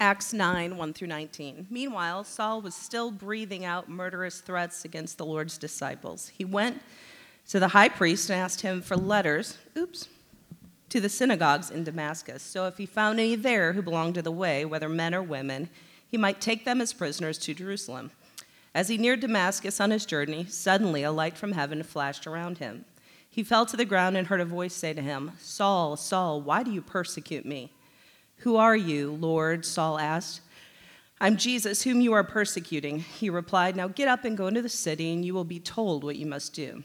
Acts 9, 1 through 19. Meanwhile, Saul was still breathing out murderous threats against the Lord's disciples. He went to the high priest and asked him for letters, oops, to the synagogues in Damascus. So if he found any there who belonged to the way, whether men or women, he might take them as prisoners to Jerusalem. As he neared Damascus on his journey, suddenly a light from heaven flashed around him. He fell to the ground and heard a voice say to him, Saul, Saul, why do you persecute me? Who are you, Lord? Saul asked. I'm Jesus, whom you are persecuting. He replied, Now get up and go into the city, and you will be told what you must do.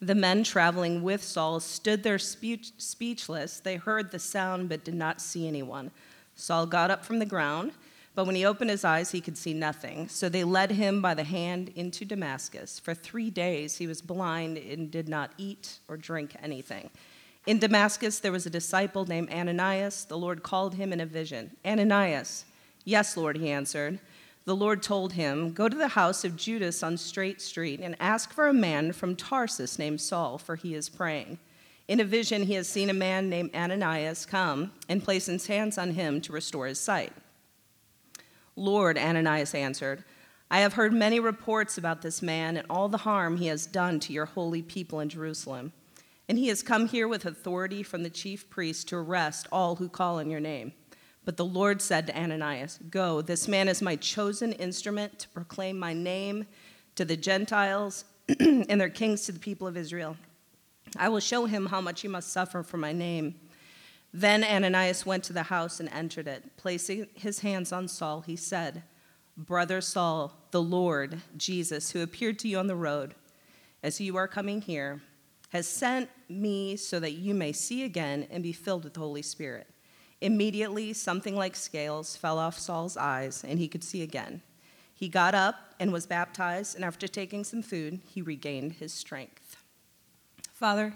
The men traveling with Saul stood there speech- speechless. They heard the sound, but did not see anyone. Saul got up from the ground, but when he opened his eyes, he could see nothing. So they led him by the hand into Damascus. For three days he was blind and did not eat or drink anything. In Damascus, there was a disciple named Ananias. The Lord called him in a vision. Ananias. Yes, Lord, he answered. The Lord told him, Go to the house of Judas on Straight Street and ask for a man from Tarsus named Saul, for he is praying. In a vision, he has seen a man named Ananias come and place his hands on him to restore his sight. Lord, Ananias answered, I have heard many reports about this man and all the harm he has done to your holy people in Jerusalem. And he has come here with authority from the chief priest to arrest all who call on your name. But the Lord said to Ananias, Go, this man is my chosen instrument to proclaim my name to the Gentiles and their kings to the people of Israel. I will show him how much he must suffer for my name. Then Ananias went to the house and entered it. Placing his hands on Saul, he said, Brother Saul, the Lord, Jesus, who appeared to you on the road as you are coming here, has sent me so that you may see again and be filled with the Holy Spirit. Immediately, something like scales fell off Saul's eyes, and he could see again. He got up and was baptized, and after taking some food, he regained his strength. Father,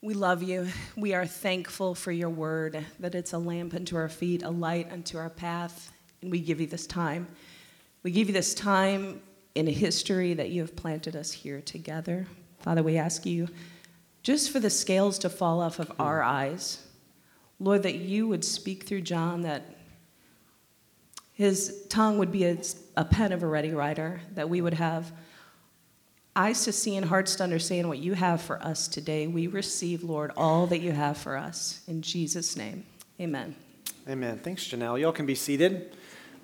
we love you. We are thankful for your word, that it's a lamp unto our feet, a light unto our path, and we give you this time. We give you this time in history that you have planted us here together. Father, we ask you just for the scales to fall off of our eyes. Lord, that you would speak through John, that his tongue would be a, a pen of a ready writer, that we would have eyes to see and hearts to understand what you have for us today. We receive, Lord, all that you have for us. In Jesus' name, amen. Amen. Thanks, Janelle. Y'all can be seated.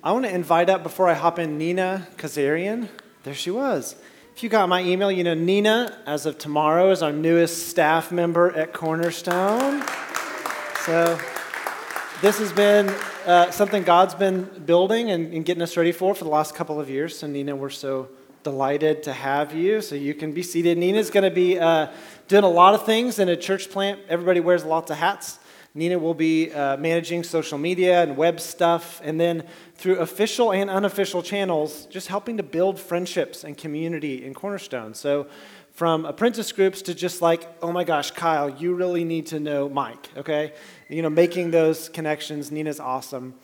I want to invite up before I hop in Nina Kazarian. There she was. If you got my email, you know Nina, as of tomorrow, is our newest staff member at Cornerstone. So this has been uh, something God's been building and, and, getting us ready for for the last couple of years. So Nina, we're so delighted to have you. So you can be seated. Nina's going to be uh, doing a lot of things in a church plant. Everybody wears lots of hats. Nina will be uh, managing social media and web stuff, and then through official and unofficial channels, just helping to build friendships and community in Cornerstone. So, from apprentice groups to just like, oh my gosh, Kyle, you really need to know Mike, okay? You know, making those connections. Nina's awesome.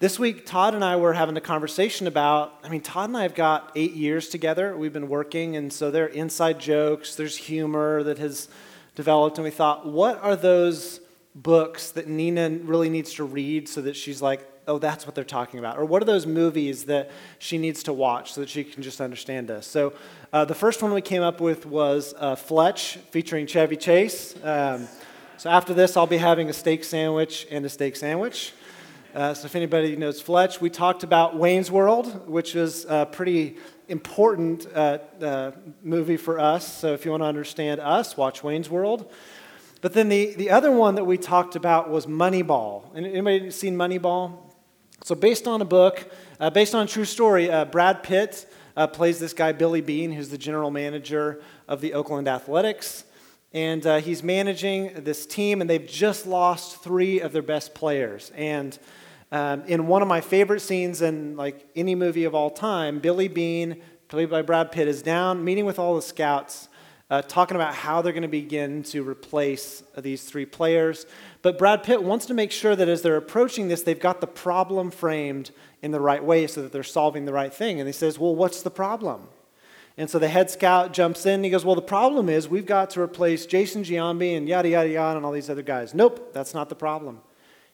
This week, Todd and I were having a conversation about. I mean, Todd and I have got eight years together. We've been working, and so there are inside jokes, there's humor that has developed, and we thought, what are those books that Nina really needs to read so that she's like, oh, that's what they're talking about? Or what are those movies that she needs to watch so that she can just understand us? So uh, the first one we came up with was uh, Fletch featuring Chevy Chase. Um, so after this, I'll be having a steak sandwich and a steak sandwich. Uh, so if anybody knows Fletch, we talked about Wayne's World, which is a pretty important uh, uh, movie for us. So if you want to understand us, watch Wayne's World. But then the, the other one that we talked about was Moneyball. Anybody seen Moneyball? So based on a book, uh, based on a true story, uh, Brad Pitt uh, plays this guy Billy Beane, who's the general manager of the Oakland Athletics, and uh, he's managing this team, and they've just lost three of their best players. And um, in one of my favorite scenes in like any movie of all time, Billy Beane, played by Brad Pitt, is down meeting with all the scouts uh, talking about how they're going to begin to replace these three players. But Brad Pitt wants to make sure that as they're approaching this, they've got the problem framed in the right way so that they're solving the right thing. And he says, Well, what's the problem? And so the head scout jumps in and he goes, Well, the problem is we've got to replace Jason Giambi and yada, yada, yada, and all these other guys. Nope, that's not the problem.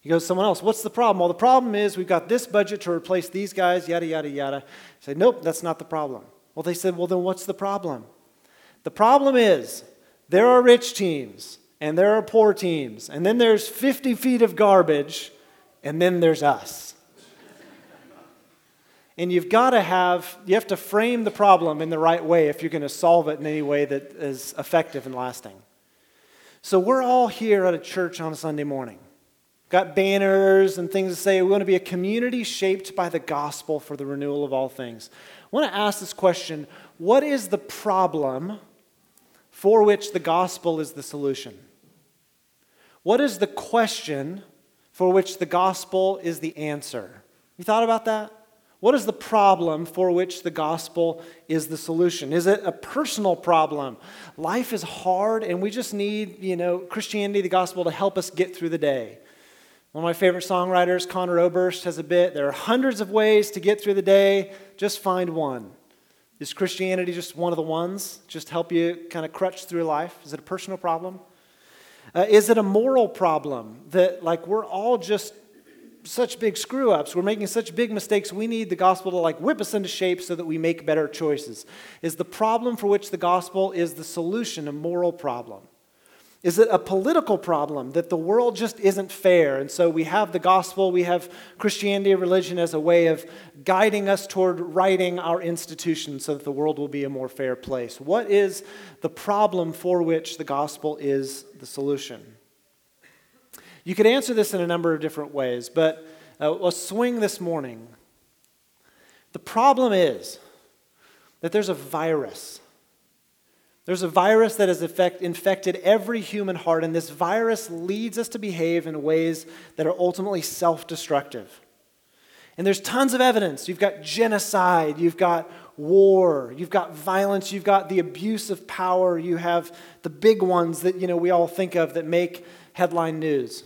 He goes, someone else, what's the problem? Well, the problem is we've got this budget to replace these guys, yada, yada, yada. Say, nope, that's not the problem. Well, they said, well, then what's the problem? The problem is there are rich teams and there are poor teams, and then there's 50 feet of garbage, and then there's us. and you've got to have, you have to frame the problem in the right way if you're going to solve it in any way that is effective and lasting. So we're all here at a church on a Sunday morning. Got banners and things to say. We want to be a community shaped by the gospel for the renewal of all things. I want to ask this question What is the problem for which the gospel is the solution? What is the question for which the gospel is the answer? You thought about that? What is the problem for which the gospel is the solution? Is it a personal problem? Life is hard and we just need, you know, Christianity, the gospel to help us get through the day. One of my favorite songwriters, Conor Oberst, has a bit. There are hundreds of ways to get through the day, just find one. Is Christianity just one of the ones? Just help you kind of crutch through life? Is it a personal problem? Uh, is it a moral problem that, like, we're all just such big screw ups? We're making such big mistakes. We need the gospel to, like, whip us into shape so that we make better choices. Is the problem for which the gospel is the solution a moral problem? Is it a political problem that the world just isn't fair? And so we have the gospel, we have Christianity, religion as a way of guiding us toward righting our institutions so that the world will be a more fair place. What is the problem for which the gospel is the solution? You could answer this in a number of different ways, but uh, let's swing this morning. The problem is that there's a virus there's a virus that has effect, infected every human heart, and this virus leads us to behave in ways that are ultimately self destructive. And there's tons of evidence. You've got genocide, you've got war, you've got violence, you've got the abuse of power, you have the big ones that you know we all think of that make headline news.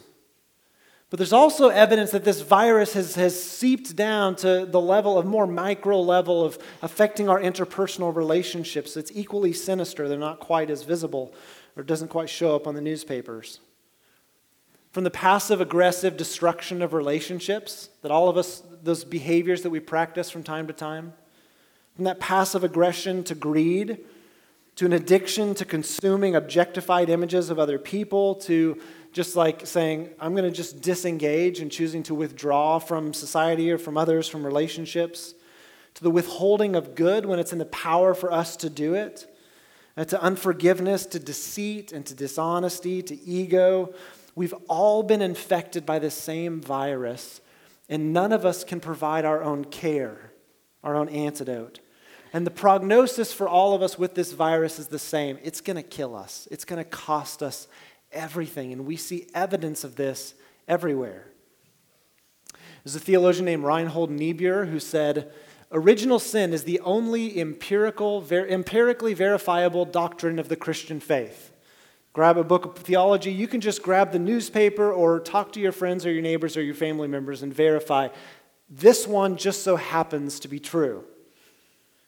But there's also evidence that this virus has, has seeped down to the level of more micro level of affecting our interpersonal relationships. It's equally sinister. They're not quite as visible or doesn't quite show up on the newspapers. From the passive aggressive destruction of relationships, that all of us, those behaviors that we practice from time to time, from that passive aggression to greed, to an addiction to consuming objectified images of other people, to just like saying, I'm going to just disengage and choosing to withdraw from society or from others, from relationships, to the withholding of good when it's in the power for us to do it, uh, to unforgiveness, to deceit, and to dishonesty, to ego. We've all been infected by the same virus, and none of us can provide our own care, our own antidote. And the prognosis for all of us with this virus is the same it's going to kill us, it's going to cost us everything. And we see evidence of this everywhere. There's a theologian named Reinhold Niebuhr who said, Original sin is the only empirical, ver- empirically verifiable doctrine of the Christian faith. Grab a book of theology. You can just grab the newspaper or talk to your friends or your neighbors or your family members and verify this one just so happens to be true.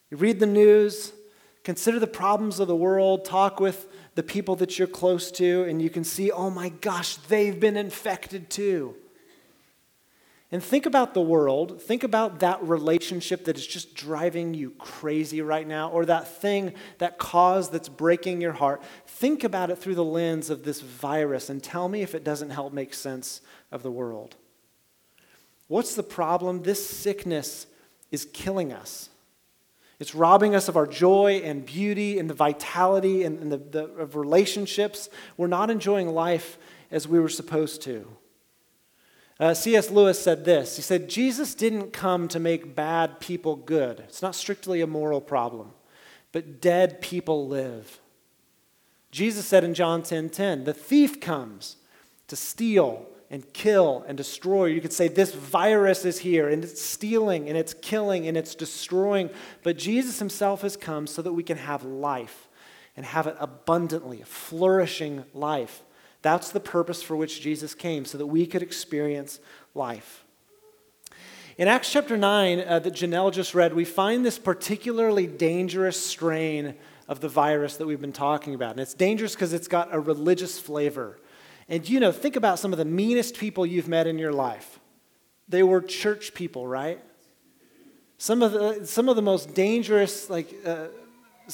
You read the news, consider the problems of the world, talk with the people that you're close to, and you can see, oh my gosh, they've been infected too. And think about the world. Think about that relationship that is just driving you crazy right now, or that thing, that cause that's breaking your heart. Think about it through the lens of this virus and tell me if it doesn't help make sense of the world. What's the problem? This sickness is killing us. It's robbing us of our joy and beauty and the vitality and, and the, the, of relationships. We're not enjoying life as we were supposed to. Uh, C.S. Lewis said this He said, Jesus didn't come to make bad people good. It's not strictly a moral problem, but dead people live. Jesus said in John 10 10, the thief comes to steal and kill and destroy. You could say this virus is here and it's stealing and it's killing and it's destroying. But Jesus himself has come so that we can have life and have it abundantly, a flourishing life. That's the purpose for which Jesus came, so that we could experience life. In Acts chapter 9, uh, that Janelle just read, we find this particularly dangerous strain of the virus that we've been talking about. And it's dangerous because it's got a religious flavor. And you know, think about some of the meanest people you've met in your life. They were church people, right? Some of the, some of the most dangerous like, uh,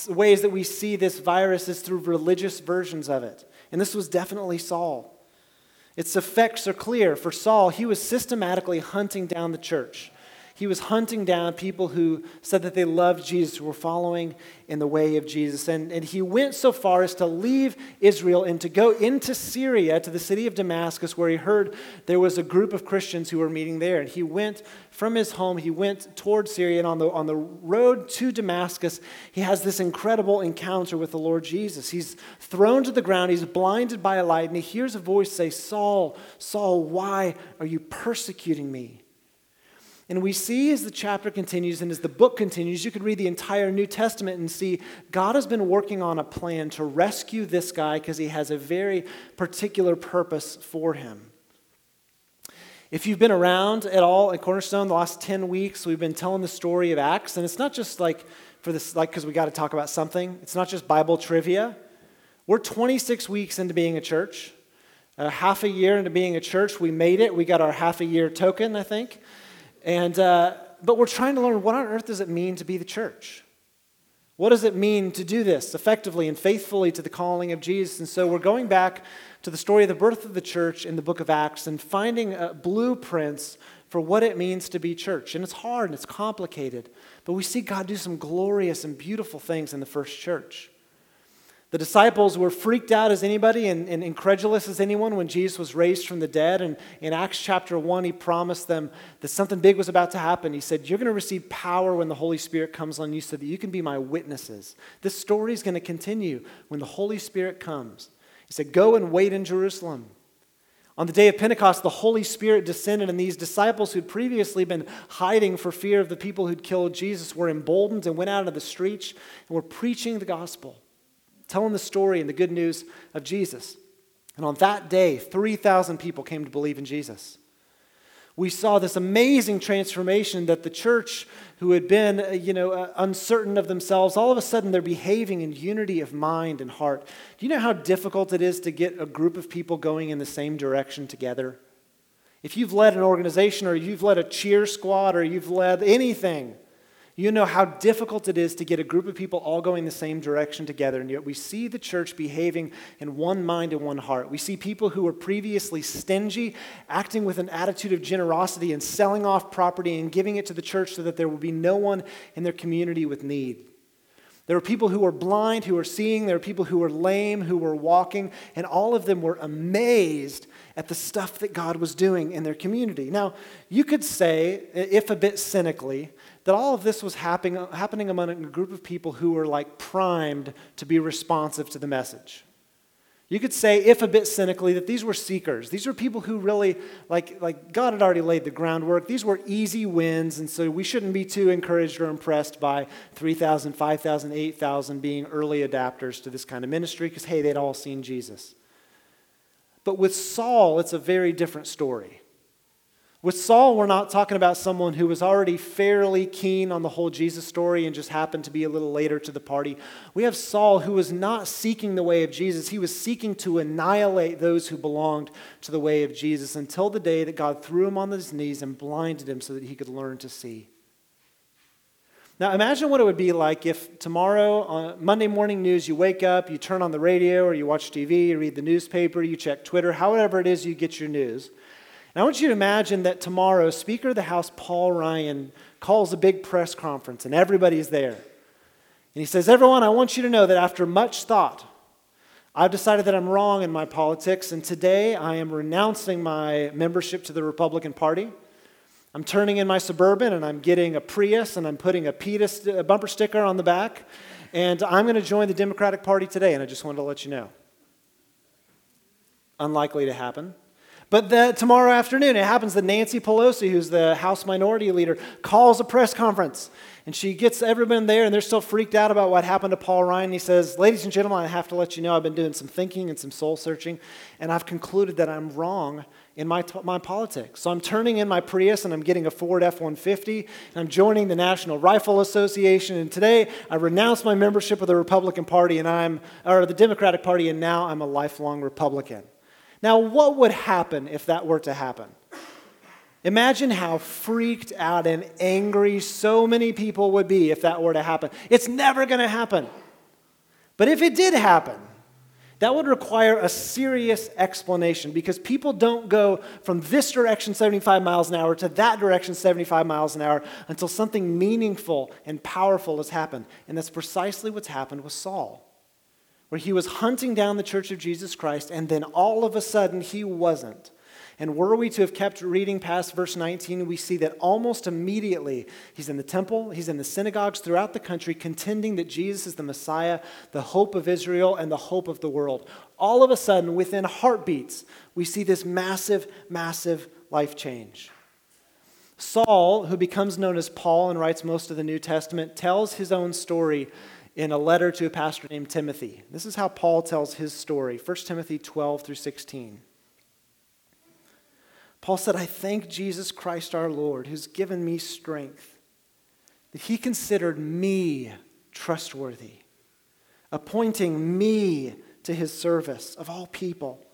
ways that we see this virus is through religious versions of it. And this was definitely Saul. Its effects are clear. For Saul, he was systematically hunting down the church. He was hunting down people who said that they loved Jesus, who were following in the way of Jesus. And, and he went so far as to leave Israel and to go into Syria, to the city of Damascus, where he heard there was a group of Christians who were meeting there. And he went from his home, he went toward Syria, and on the, on the road to Damascus, he has this incredible encounter with the Lord Jesus. He's thrown to the ground, he's blinded by a light, and he hears a voice say, Saul, Saul, why are you persecuting me? And we see as the chapter continues and as the book continues, you could read the entire New Testament and see God has been working on a plan to rescue this guy because he has a very particular purpose for him. If you've been around at all at Cornerstone the last 10 weeks, we've been telling the story of Acts, and it's not just like for this, like, because we got to talk about something, it's not just Bible trivia. We're 26 weeks into being a church. Uh, half a year into being a church, we made it. We got our half a year token, I think. And, uh, but we're trying to learn what on earth does it mean to be the church? What does it mean to do this effectively and faithfully to the calling of Jesus? And so we're going back to the story of the birth of the church in the book of Acts and finding uh, blueprints for what it means to be church. And it's hard and it's complicated, but we see God do some glorious and beautiful things in the first church. The disciples were freaked out as anybody and, and, incredulous as anyone when Jesus was raised from the dead. And in Acts chapter 1, he promised them that something big was about to happen. He said, You're going to receive power when the Holy Spirit comes on you so that you can be my witnesses. This story is going to continue when the Holy Spirit comes. He said, Go and wait in Jerusalem. On the day of Pentecost, the Holy Spirit descended, and these disciples who'd previously been hiding for fear of the people who'd killed Jesus were emboldened and went out into the streets and were preaching the gospel telling the story and the good news of Jesus. And on that day, 3,000 people came to believe in Jesus. We saw this amazing transformation that the church, who had been, uh, you know, uh, uncertain of themselves, all of a sudden they're behaving in unity of mind and heart. Do you know how difficult it is to get a group of people going in the same direction together? If you've led an organization or you've led a cheer squad or you've led anything, you know how difficult it is to get a group of people all going the same direction together. And yet we see the church behaving in one mind and one heart. We see people who were previously stingy acting with an attitude of generosity and selling off property and giving it to the church so that there will be no one in their community with need. There were people who were blind, who were seeing. There were people who were lame, who were walking. And all of them were amazed at the stuff that God was doing in their community. Now, you could say, if a bit cynically, that all of this was happening, uh, happening among a group of people who were like primed to be responsive to the message. You could say, if a bit cynically, that these were seekers. These were people who really, like, like God had already laid the groundwork. These were easy wins, and so we shouldn't be too encouraged or impressed by 3,000, 5,000, 8,000 being early adapters to this kind of ministry, because, hey, they'd all seen Jesus. But with Saul, it's a very different story. With Saul, we're not talking about someone who was already fairly keen on the whole Jesus story and just happened to be a little later to the party. We have Saul who was not seeking the way of Jesus. He was seeking to annihilate those who belonged to the way of Jesus until the day that God threw him on his knees and blinded him so that he could learn to see. Now, imagine what it would be like if tomorrow, on Monday morning news, you wake up, you turn on the radio, or you watch TV, you read the newspaper, you check Twitter, however it is you get your news and I want you to imagine that tomorrow, Speaker of the House Paul Ryan calls a big press conference and everybody's there. And he says, Everyone, I want you to know that after much thought, I've decided that I'm wrong in my politics, and today I am renouncing my membership to the Republican Party. I'm turning in my Suburban and I'm getting a Prius and I'm putting a PETA bumper sticker on the back, and I'm going to join the Democratic Party today, and I just wanted to let you know. Unlikely to happen. But the, tomorrow afternoon, it happens that Nancy Pelosi, who's the House Minority Leader, calls a press conference. And she gets everyone there, and they're still freaked out about what happened to Paul Ryan. He says, Ladies and gentlemen, I have to let you know I've been doing some thinking and some soul searching, and I've concluded that I'm wrong in my, my politics. So I'm turning in my Prius and I'm getting a Ford F 150, and I'm joining the National Rifle Association. And today I renounce my membership of the Republican Party and I'm, or the Democratic Party, and now I'm a lifelong Republican. Now, what would happen if that were to happen? Imagine how freaked out and angry so many people would be if that were to happen. It's never going to happen. But if it did happen, that would require a serious explanation because people don't go from this direction 75 miles an hour to that direction 75 miles an hour until something meaningful and powerful has happened. And that's precisely what's happened with Saul, where he was hunting down the church of Jesus Christ, and then all of a sudden he wasn't. And were we to have kept reading past verse 19, we see that almost immediately he's in the temple, he's in the synagogues throughout the country, contending that Jesus is the Messiah, the hope of Israel, and the hope of the world. All of a sudden, within heartbeats, we see this massive, massive life change. Saul, who becomes known as Paul and writes most of the New Testament, tells his own story in a letter to a pastor named Timothy. This is how Paul tells his story 1 Timothy 12 through 16. Paul said, I thank Jesus Christ our Lord, who's given me strength, that he considered me trustworthy, appointing me to his service of all people.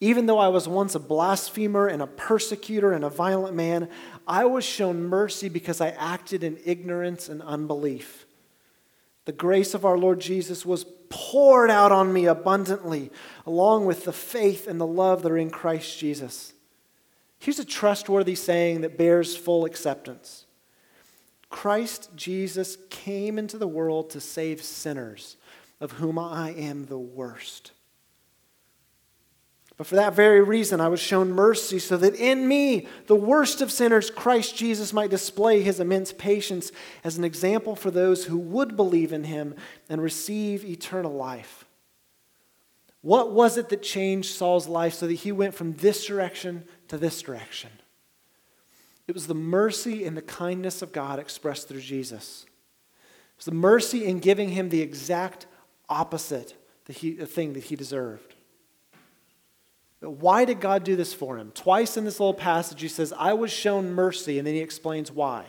Even though I was once a blasphemer and a persecutor and a violent man, I was shown mercy because I acted in ignorance and unbelief. The grace of our Lord Jesus was poured out on me abundantly, along with the faith and the love that are in Christ Jesus. Here's a trustworthy saying that bears full acceptance Christ Jesus came into the world to save sinners, of whom I am the worst. But for that very reason, I was shown mercy so that in me, the worst of sinners, Christ Jesus might display his immense patience as an example for those who would believe in him and receive eternal life. What was it that changed Saul's life so that he went from this direction to this direction? It was the mercy and the kindness of God expressed through Jesus. It was the mercy in giving him the exact opposite the, he, the thing that he deserved. But why did God do this for him? Twice in this little passage, he says, I was shown mercy, and then he explains why.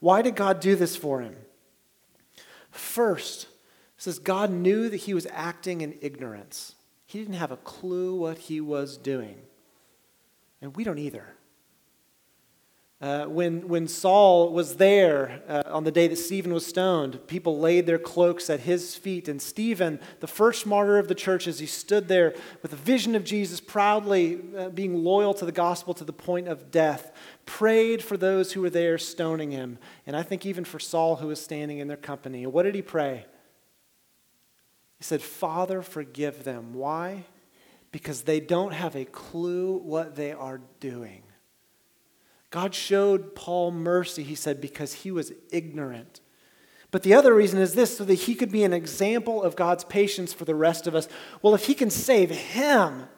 Why did God do this for him? First, says God knew that he was acting in ignorance. He didn't have a clue what he was doing. And we don't either. Uh, when, when Saul was there uh, on the day that Stephen was stoned, people laid their cloaks at his feet. And Stephen, the first martyr of the church, as he stood there with a vision of Jesus, proudly uh, being loyal to the gospel to the point of death, prayed for those who were there stoning him. And I think even for Saul, who was standing in their company. what did he pray? He said, Father, forgive them. Why? Because they don't have a clue what they are doing. God showed Paul mercy, he said, because he was ignorant. But the other reason is this so that he could be an example of God's patience for the rest of us. Well, if he can save him,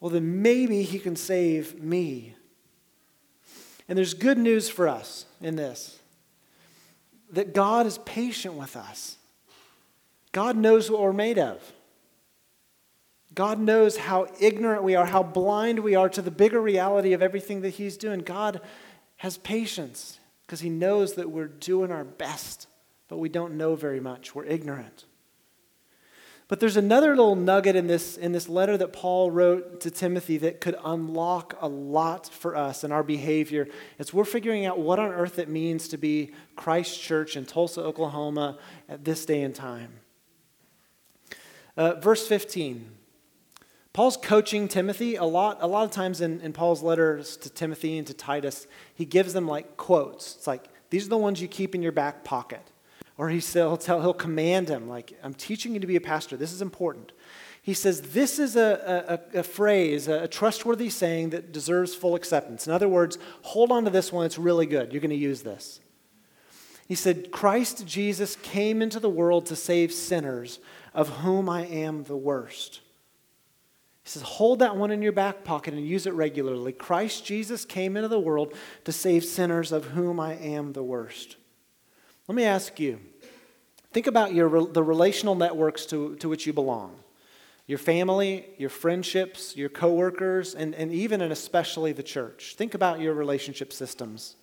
well, then maybe he can save me. And there's good news for us in this that God is patient with us. God knows what we're made of. God knows how ignorant we are, how blind we are to the bigger reality of everything that He's doing. God has patience because He knows that we're doing our best, but we don't know very much. We're ignorant. But there's another little nugget in this, in this letter that Paul wrote to Timothy that could unlock a lot for us in our behavior It's we're figuring out what on earth it means to be Christ Church in Tulsa, Oklahoma at this day and time. Uh, verse 15. Paul's coaching Timothy a lot. A lot of times in, in Paul's letters to Timothy and to Titus, he gives them like quotes. It's like, these are the ones you keep in your back pocket. Or he he'll, tell, he'll command him, like, I'm teaching you to be a pastor. This is important. He says, This is a, a, a phrase, a, a trustworthy saying that deserves full acceptance. In other words, hold on to this one. It's really good. You're going to use this. He said, Christ Jesus came into the world to save sinners, of whom I am the worst. He says, hold that one in your back pocket and use it regularly. Christ Jesus came into the world to save sinners, of whom I am the worst. Let me ask you think about your, the relational networks to, to which you belong your family, your friendships, your coworkers, and, and even and especially the church. Think about your relationship systems.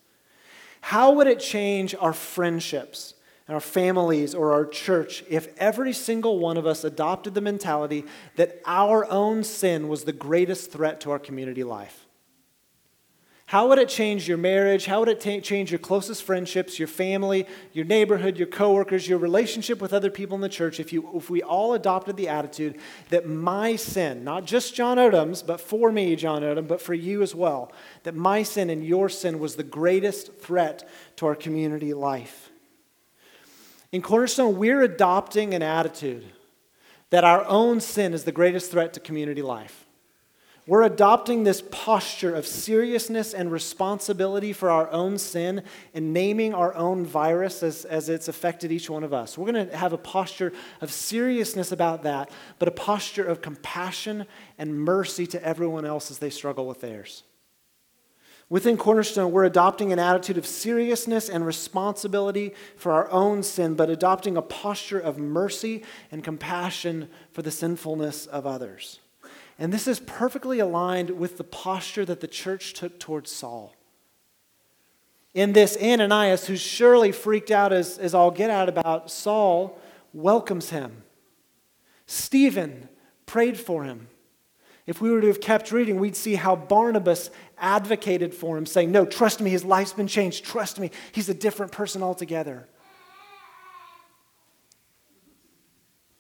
How would it change our friendships our families or our church if every single one of us adopted the mentality that our own sin was the greatest threat to our community life? How would it change your marriage? How would it ta- change your closest friendships, your family, your neighborhood, your coworkers, your relationship with other people in the church if, you, if we all adopted the attitude that my sin, not just John Odom's, but for me, John Odom, but for you as well, that my sin and your sin was the greatest threat to our community life? In Cornerstone, we're adopting an attitude that our own sin is the greatest threat to community life. We're adopting this posture of seriousness and responsibility for our own sin and naming our own virus as, as it's affected each one of us. We're going to have a posture of seriousness about that, but a posture of compassion and mercy to everyone else as they struggle with theirs. Within Cornerstone, we're adopting an attitude of seriousness and responsibility for our own sin, but adopting a posture of mercy and compassion for the sinfulness of others. And this is perfectly aligned with the posture that the church took towards Saul. In this, Ananias, who's surely freaked out as, as all get out about Saul, welcomes him. Stephen prayed for him. If we were to have kept reading, we'd see how Barnabas advocated for him, saying, No, trust me, his life's been changed. Trust me, he's a different person altogether.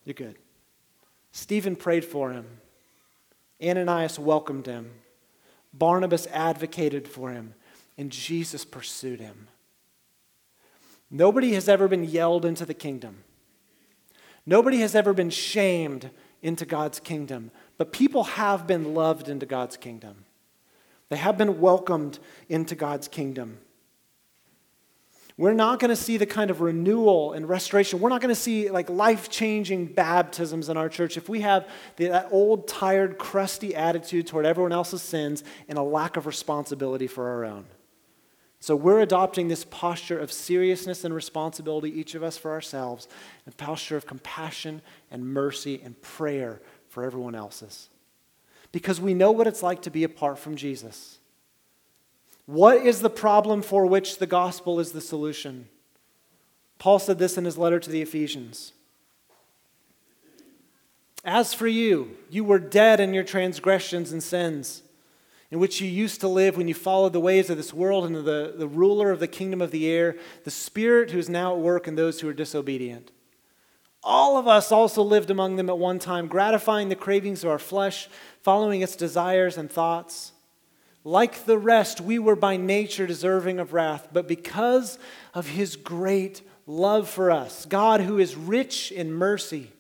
You're good. Stephen prayed for him. Ananias welcomed him. Barnabas advocated for him. And Jesus pursued him. Nobody has ever been yelled into the kingdom. Nobody has ever been shamed into God's kingdom. But people have been loved into God's kingdom. They have been welcomed into God's kingdom. We're not going to see the kind of renewal and restoration. We're not going to see like life changing baptisms in our church if we have the, that old, tired, crusty attitude toward everyone else's sins and a lack of responsibility for our own. So we're adopting this posture of seriousness and responsibility, each of us for ourselves, and posture of compassion and mercy and prayer for everyone else's. Because we know what it's like to be apart from Jesus. What is the problem for which the gospel is the solution? Paul said this in his letter to the Ephesians. As for you, you were dead in your transgressions and sins, in which you used to live when you followed the ways of this world and the, the ruler of the kingdom of the air, the spirit who is now at work in those who are disobedient. All of us also lived among them at one time, gratifying the cravings of our flesh, following its desires and thoughts. Like the rest, we were by nature deserving of wrath, but because of his great love for us, God, who is rich in mercy,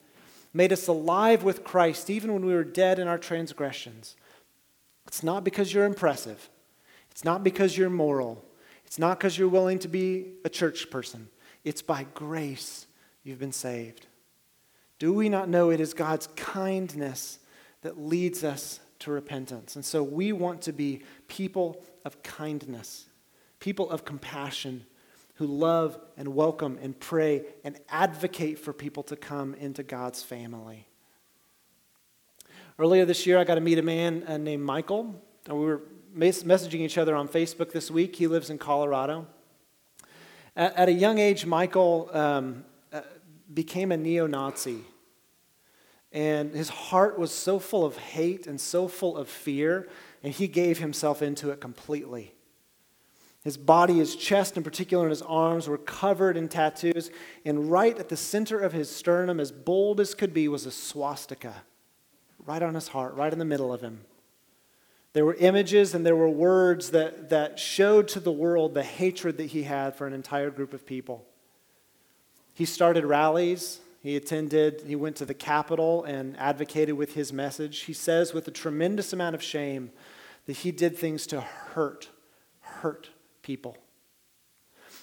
made us alive with Christ even when we were dead in our transgressions. It's not because you're impressive, it's not because you're moral, it's not because you're willing to be a church person. It's by grace you've been saved. Do we not know it is God's kindness that leads us to repentance. And so we want to be people of kindness, people of compassion who love and welcome and pray and advocate for people to come into God's family. Earlier this year, I got to meet a man uh, named Michael. And we were messaging each other on Facebook this week. He lives in Colorado. At, at a young age, Michael um, uh, became a neo Nazi. And his heart was so full of hate and so full of fear, and he gave himself into it completely. His body, his chest in particular, and his arms were covered in tattoos. And right at the center of his sternum, as bold as could be, was a swastika. Right on his heart, right in the middle of him. There were images and there were words that, that showed to the world the hatred that he had for an entire group of people. He started rallies he attended, he went to the Capitol and advocated with his message. He says, with a tremendous amount of shame, that he did things to hurt, hurt people.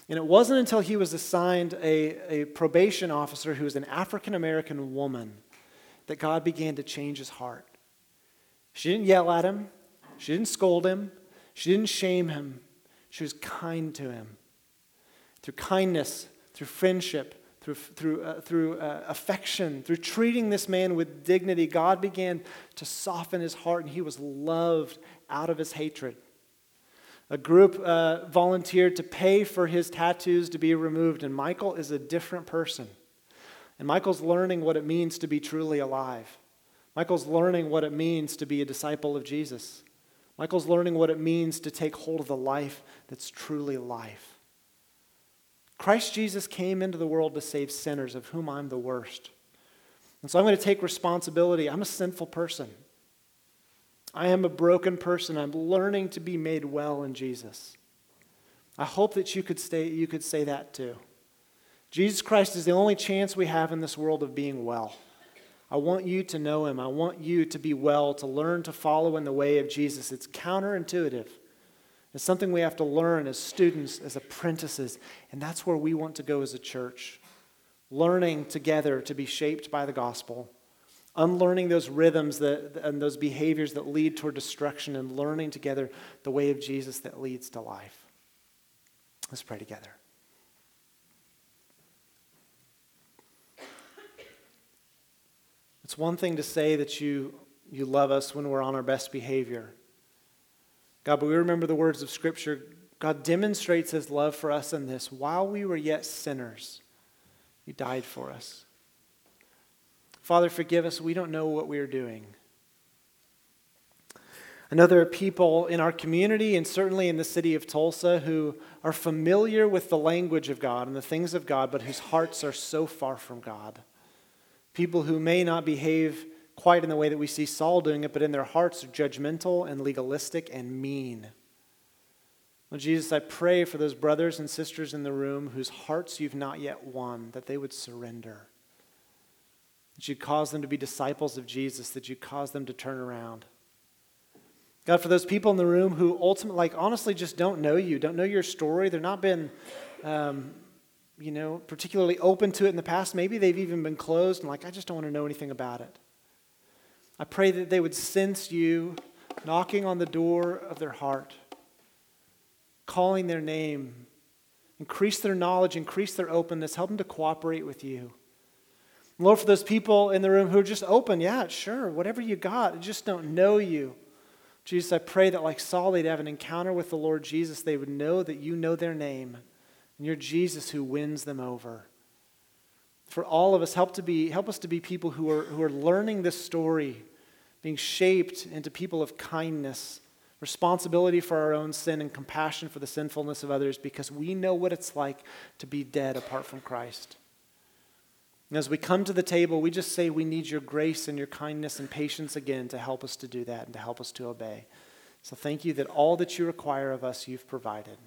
And it wasn't until he was assigned a, a probation officer who was an African American woman that God began to change his heart. She didn't yell at him, she didn't scold him, she didn't shame him. She was kind to him. Through kindness, through friendship, through, through, uh, through uh, affection, through treating this man with dignity, God began to soften his heart and he was loved out of his hatred. A group uh, volunteered to pay for his tattoos to be removed, and Michael is a different person. And Michael's learning what it means to be truly alive. Michael's learning what it means to be a disciple of Jesus. Michael's learning what it means to take hold of the life that's truly life. Christ Jesus came into the world to save sinners, of whom I'm the worst. And so I'm going to take responsibility. I'm a sinful person. I am a broken person. I'm learning to be made well in Jesus. I hope that you could, stay, you could say that too. Jesus Christ is the only chance we have in this world of being well. I want you to know him. I want you to be well, to learn to follow in the way of Jesus. It's counterintuitive. It's something we have to learn as students, as apprentices, and that's where we want to go as a church. Learning together to be shaped by the gospel, unlearning those rhythms that, and those behaviors that lead toward destruction, and learning together the way of Jesus that leads to life. Let's pray together. It's one thing to say that you, you love us when we're on our best behavior. God, but we remember the words of Scripture. God demonstrates his love for us in this while we were yet sinners, he died for us. Father, forgive us. We don't know what we are doing. I know there are people in our community and certainly in the city of Tulsa who are familiar with the language of God and the things of God, but whose hearts are so far from God people who may not behave quite in the way that we see Saul doing it, but in their hearts are judgmental and legalistic and mean. Well, Jesus, I pray for those brothers and sisters in the room whose hearts you've not yet won, that they would surrender. That you'd cause them to be disciples of Jesus, that you'd cause them to turn around. God, for those people in the room who ultimately, like, honestly just don't know you, don't know your story, they've not been um, you know, particularly open to it in the past. Maybe they've even been closed and like, I just don't want to know anything about it. I pray that they would sense you knocking on the door of their heart, calling their name, increase their knowledge, increase their openness, help them to cooperate with you. Lord, for those people in the room who are just open, yeah, sure, whatever you got, just don't know you. Jesus, I pray that like Saul, they'd have an encounter with the Lord Jesus. They would know that you know their name and you're Jesus who wins them over. For all of us, help, to be, help us to be people who are, who are learning this story, being shaped into people of kindness, responsibility for our own sin, and compassion for the sinfulness of others because we know what it's like to be dead apart from Christ. And as we come to the table, we just say we need your grace and your kindness and patience again to help us to do that and to help us to obey. So thank you that all that you require of us, you've provided.